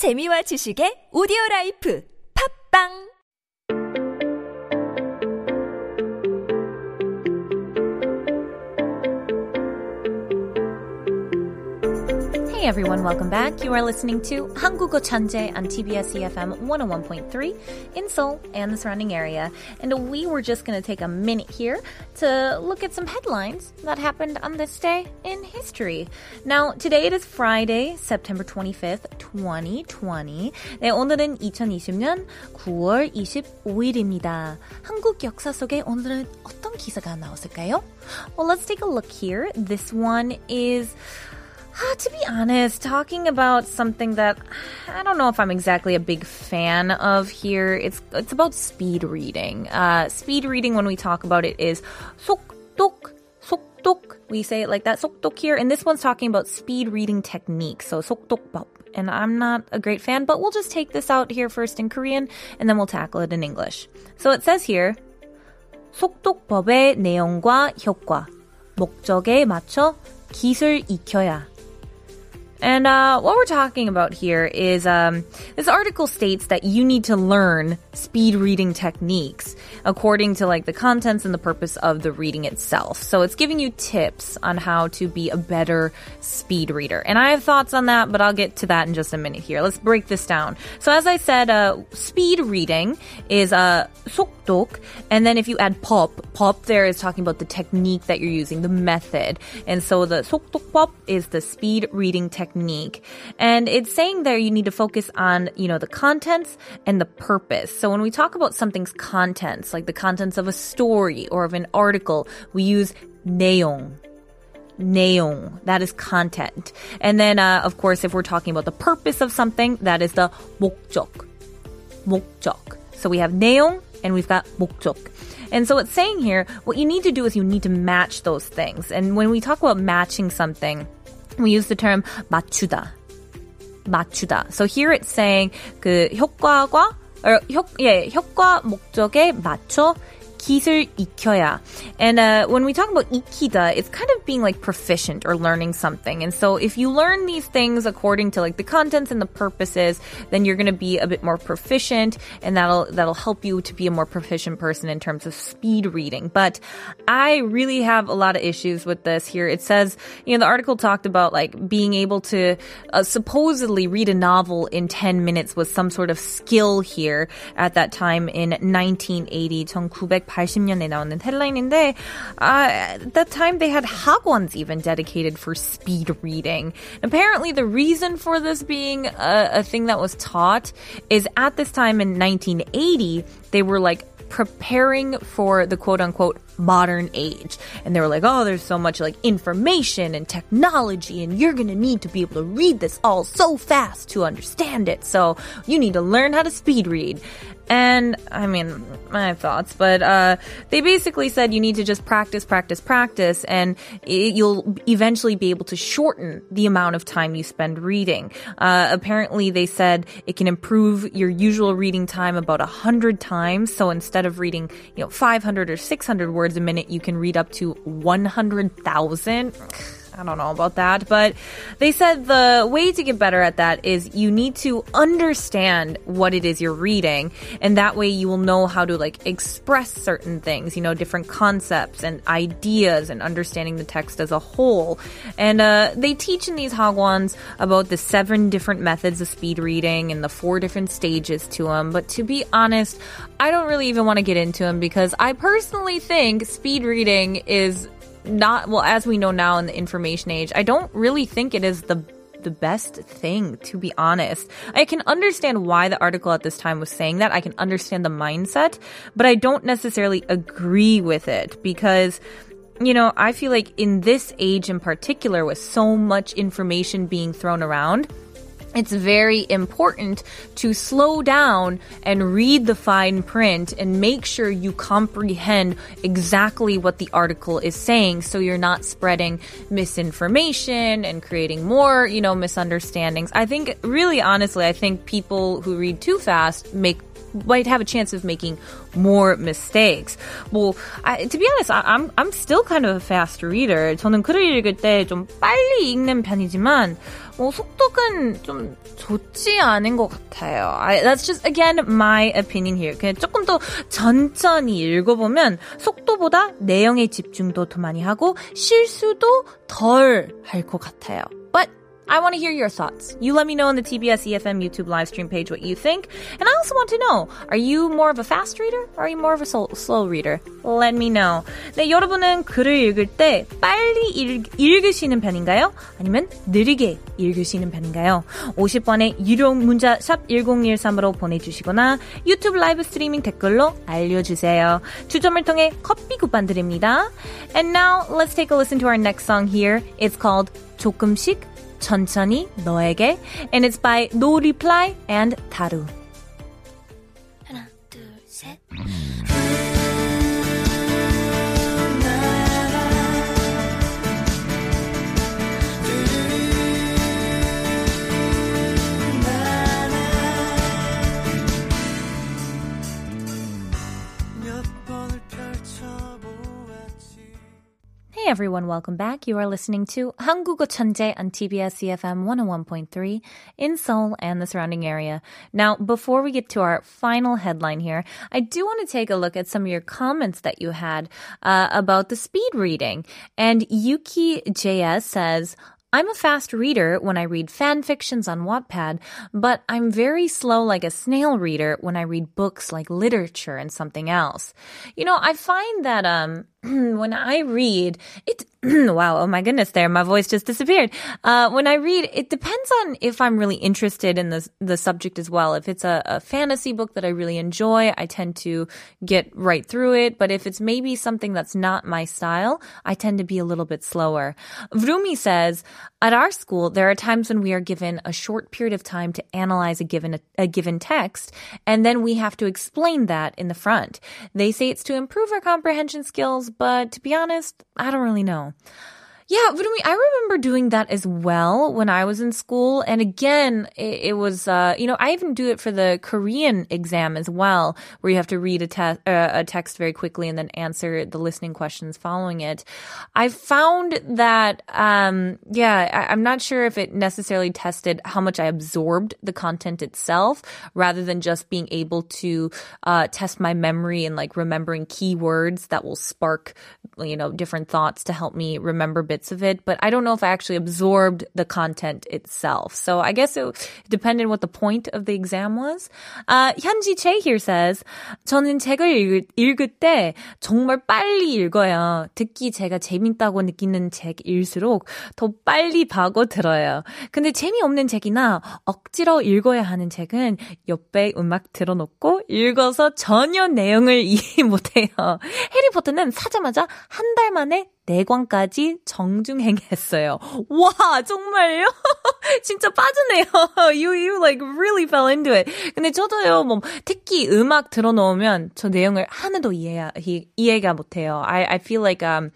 재미와 지식의 오디오 라이프. 팝빵 Hey everyone, welcome back. You are listening to 한국어 천재 on TBS EFM 101.3 in Seoul and the surrounding area. And we were just going to take a minute here to look at some headlines that happened on this day in history. Now, today it is Friday, September 25th, 2020. 네, 오늘은 2020년 9월 25일입니다. 한국 역사 속에 오늘은 어떤 기사가 나왔을까요? Well, let's take a look here. This one is uh, to be honest, talking about something that I don't know if I'm exactly a big fan of here. It's it's about speed reading. Uh, speed reading, when we talk about it, is 속독, 속독. We say it like that, 속독 here. And this one's talking about speed reading technique. So 속독법. And I'm not a great fan, but we'll just take this out here first in Korean, and then we'll tackle it in English. So it says here, 속독법의 내용과 효과, 목적에 맞춰 기술 익혀야. And uh, what we're talking about here is um, this article states that you need to learn speed reading techniques according to like the contents and the purpose of the reading itself. So it's giving you tips on how to be a better speed reader. And I have thoughts on that, but I'll get to that in just a minute here. Let's break this down. So as I said, uh, speed reading is uh, 속독, and then if you add pop, pop there is talking about the technique that you're using, the method. And so the 속독법 is the speed reading technique technique. And it's saying there you need to focus on, you know, the contents and the purpose. So when we talk about something's contents, like the contents of a story or of an article, we use 내용. 내용. That is content. And then, uh, of course, if we're talking about the purpose of something, that is the 목적. 목적. So we have 내용 and we've got 목적. And so it's saying here, what you need to do is you need to match those things. And when we talk about matching something, we use the term 맞추다. 맞추다. So here it's saying 그 효과과 or 효, 예, 효과 목적에 맞춰 기술 익혀야. And uh, when we talk about 익히다, it's kind of being like proficient or learning something. And so if you learn these things according to like the contents and the purposes, then you're going to be a bit more proficient and that'll that'll help you to be a more proficient person in terms of speed reading. But I really have a lot of issues with this here. It says, you know, the article talked about like being able to uh, supposedly read a novel in 10 minutes was some sort of skill here at that time in 1980, 1980 년에 나오는 headline인데 uh, at that time they had 학원s even dedicated for speed reading. Apparently the reason for this being a, a thing that was taught is at this time in 1980 they were like preparing for the quote unquote modern age. And they were like, oh, there's so much like information and technology, and you're gonna need to be able to read this all so fast to understand it. So you need to learn how to speed read. And I mean, my thoughts, but uh, they basically said you need to just practice, practice, practice, and it, you'll eventually be able to shorten the amount of time you spend reading. Uh, apparently, they said it can improve your usual reading time about a hundred times. So instead of reading, you know, 500 or 600 words a minute, you can read up to 100,000. I don't know about that, but they said the way to get better at that is you need to understand what it is you're reading, and that way you will know how to like express certain things, you know, different concepts and ideas, and understanding the text as a whole. And uh, they teach in these hagwons about the seven different methods of speed reading and the four different stages to them. But to be honest, I don't really even want to get into them because I personally think speed reading is not well as we know now in the information age i don't really think it is the the best thing to be honest. I can understand why the article at this time was saying that. I can understand the mindset but i don't necessarily agree with it because you know i feel like in this age in particular with so much information being thrown around it's very important to slow down and read the fine print and make sure you comprehend exactly what the article is saying so you're not spreading misinformation and creating more, you know, misunderstandings. I think really honestly, I think people who read too fast make might have a chance of making more mistakes. Well, I, to be honest, I, I'm I'm still kind of a fast reader. 저는 글을 읽을 때 좀 빨리 읽는 편이지만 뭐 속독은 좀 좋지 않은 것 같아요. I, that's just again my opinion here. 그냥 조금 더 천천히 읽어보면 속도보다 내용의 집중도 더 많이 하고 실수도 덜 할 것 같아요. But I want to hear your thoughts. You let me know on the TBS EFM YouTube live stream page what you think. And I also want to know, are you more of a fast reader or are you more of a slow, slow reader? Let me know. 네, 여러분은 글을 읽을 때 빨리 읽, 읽으시는 편인가요? 아니면 느리게 읽으시는 편인가요? 50번의 유료 문자 샵 1013으로 보내주시거나 유튜브 라이브 스트리밍 댓글로 알려주세요. 추첨을 통해 커피 쿠폰 드립니다. And now let's take a listen to our next song here. It's called 조금씩 천천히 너에게 and it's by No Reply and 다 everyone, welcome back. You are listening to 한국어 천재 on TBS EFM 101.3 in Seoul and the surrounding area. Now, before we get to our final headline here, I do want to take a look at some of your comments that you had uh, about the speed reading. And Yuki JS says, I'm a fast reader when I read fan fictions on Wattpad, but I'm very slow like a snail reader when I read books like literature and something else. You know, I find that um when I read, it wow, oh my goodness, there, my voice just disappeared. Uh, when I read, it depends on if I'm really interested in the the subject as well. If it's a, a fantasy book that I really enjoy, I tend to get right through it. But if it's maybe something that's not my style, I tend to be a little bit slower. Vrumi says, at our school, there are times when we are given a short period of time to analyze a given a given text, and then we have to explain that in the front. They say it's to improve our comprehension skills, but to be honest, I don't really know. Yeah, Vrumi, I remember doing that as well when I was in school. And again, it, it was, uh, you know, I even do it for the Korean exam as well, where you have to read a, te- uh, a text very quickly and then answer the listening questions following it. I found that, um, yeah, I, I'm not sure if it necessarily tested how much I absorbed the content itself rather than just being able to, uh, test my memory and like remembering keywords that will spark, you know, different thoughts to help me remember bits of it, but I don't know if I actually absorbed the content itself. So I guess it depended what the point of the exam was. Uh, 현지 Che here says, 저는 책을 읽을, 읽을 때 정말 빨리 읽어요. 듣기 제가 재밌다고 느끼는 책일수록 더 빨리 파고 들어요. 근데 재미없는 책이나 억지로 읽어야 하는 책은 옆에 음악 틀어놓고 읽어서 전혀 내용을 이해 못해요. 해리포터는 사자마자 한 달 만에 내관까지 정중행했어요. 와, 정말요? 진짜 빠지네요. You, you like really fell into it. 근데 저도요, 뭐, 특히 음악 들어놓으면 저 내용을 하나도 이해, 이해가 못해요. I, I feel like, um,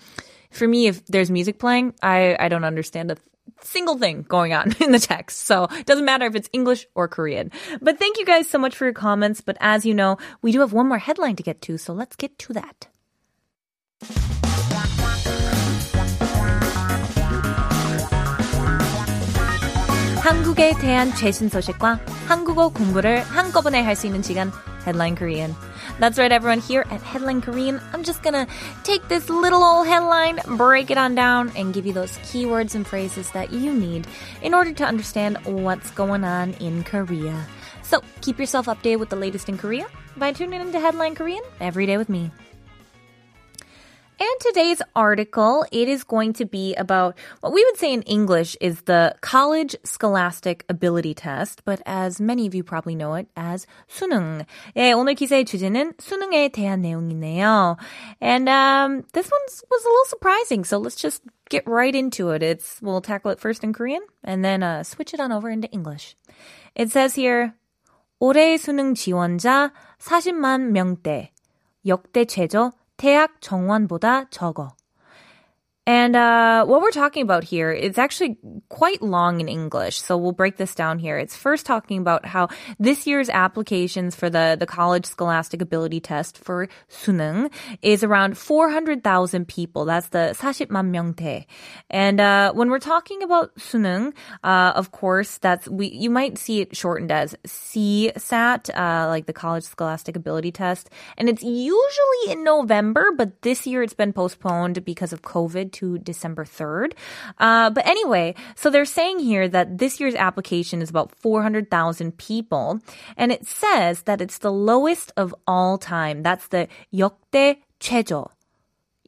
for me, if there's music playing, I, I don't understand a single thing going on in the text. So it doesn't matter if it's English or Korean. But thank you guys so much for your comments. But as you know, we do have one more headline to get to. So let's get to that. 한국에 대한 최신 소식과 한국어 공부를 한꺼번에 할 수 있는 시간 Headline Korean. That's right, everyone. Here at Headline Korean, I'm just gonna take this little old headline, break it on down, and give you those keywords and phrases that you need in order to understand what's going on in Korea. So keep yourself updated with the latest in Korea by tuning into Headline Korean every day with me. And today's article, it is going to be about what we would say in English is the College Scholastic Ability Test, but as many of you probably know it as 수능. 예, 오늘 기사의 주제는 수능에 대한 내용이네요. And um, this one was a little surprising, so let's just get right into it. It's we'll tackle it first in Korean and then uh, switch it on over into English. It says here, 올해 수능 지원자 40만 명대, 역대 최저 대학 정원보다 적어. And uh, what we're talking about here, it's actually quite long in English. So we'll break this down here. It's first talking about how this year's applications for the, the college scholastic ability test for 수능 is around 400,000 people. That's the 40만 명대. And uh, when we're talking about 수능, uh, of course, that's we you might see it shortened as CSAT, uh, like the college scholastic ability test. And it's usually in November, but this year it's been postponed because of COVID to December 3rd. Uh, but anyway, so they're saying here that this year's application is about 400,000 people. And it says that it's the lowest of all time. That's the 역대 최저.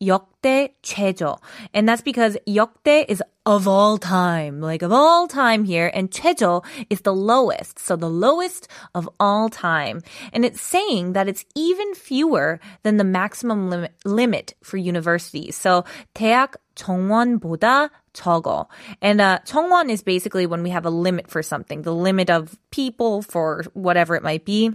역대 최저. And that's because 역대 is of all time, like of all time here, and 최저 is the lowest, so the lowest of all time. And it's saying that it's even fewer than the maximum limit, limit for universities. So 대학 정원보다 적어. And uh, 정원 is basically when we have a limit for something, the limit of people for whatever it might be.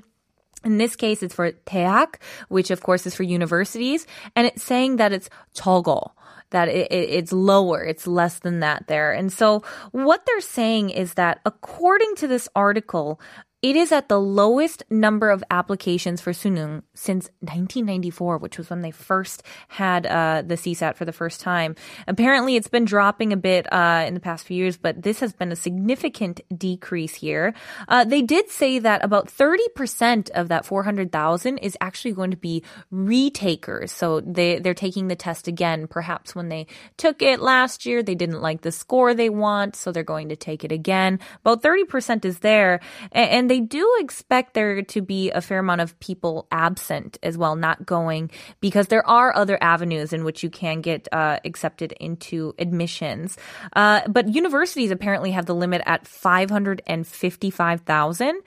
In this case, it's for 대학, which of course is for universities, and it's saying that it's 적어 that it, it, it's lower, it's less than that there. And so what they're saying is that according to this article, it is at the lowest number of applications for Suneung since 1994, which was when they first had uh, the CSAT for the first time. Apparently, it's been dropping a bit uh, in the past few years, but this has been a significant decrease here. Uh, they did say that about 30% of that 400,000 is actually going to be retakers. So they, they're taking the test again. Perhaps when they took it last year, they didn't like the score they want, so they're going to take it again. About 30% is there. and, and they do expect there to be a fair amount of people absent as well, not going, because there are other avenues in which you can get uh, accepted into admissions. Uh, but universities apparently have the limit at 555,000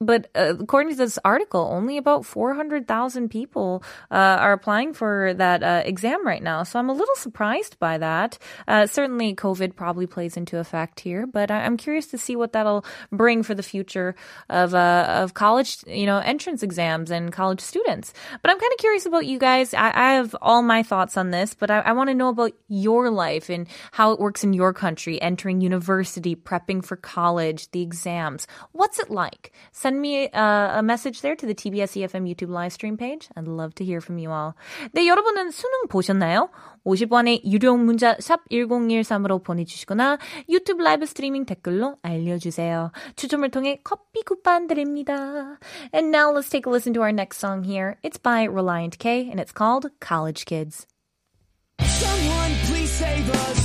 but uh, according to this article, only about 400,000 people uh, are applying for that uh, exam right now. So I'm a little surprised by that. Uh, certainly, COVID probably plays into effect here, but I- am curious to see what that'll bring for the future of uh, of college, you know, entrance exams and college students. But I'm kind of curious about you guys. I, I have all my thoughts on this, but I, I want to know about your life and how it works in your country, entering university, prepping for college, the exams. What's it like? Send send me uh, a message there to the TBS EFM YouTube live stream page. I'd love to hear from you all. 네, 여러분은 수능 보셨나요? 50원의 유료 문자 샵 1013으로 보내주시거나 유튜브 라이브 스트리밍 댓글로 알려주세요. 추첨을 통해 커피 쿠폰 드립니다. And now let's take a listen to our next song here. It's by Relient K and it's called College Kids. Someone please save us.